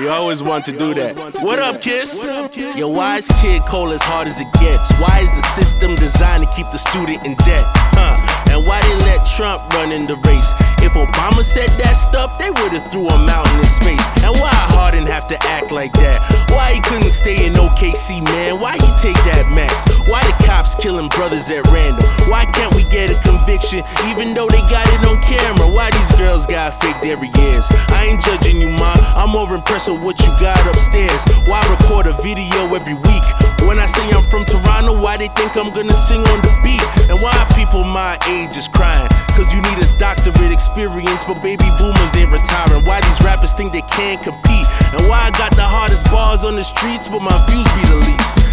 You always want to do that. What up, Kiss? Your wise Kid Kold as hard as it gets. Why is the system designed to keep the student in debt? Huh? And why they let Trump run in the race? If Obama said that stuff, they would've threw him out in his face. And why Harden have to act like that? Why he couldn't stay in OKC, man? Why he take that max? Why the cops killing brothers at random? Why can't we get a conviction even though they got it on camera? Why these girls got faked every I ain't judging you, ma. I'm more impressed with what you got upstairs. Why record a video every week? When I say I'm from Toronto, why they think I'm gonna sing on the beat? And why people my age is crying? Cause you need a doctorate experience, but baby boomers ain't retiring. Why these rappers think they can't compete? And why I got the hardest bars on the streets, but my views be the least?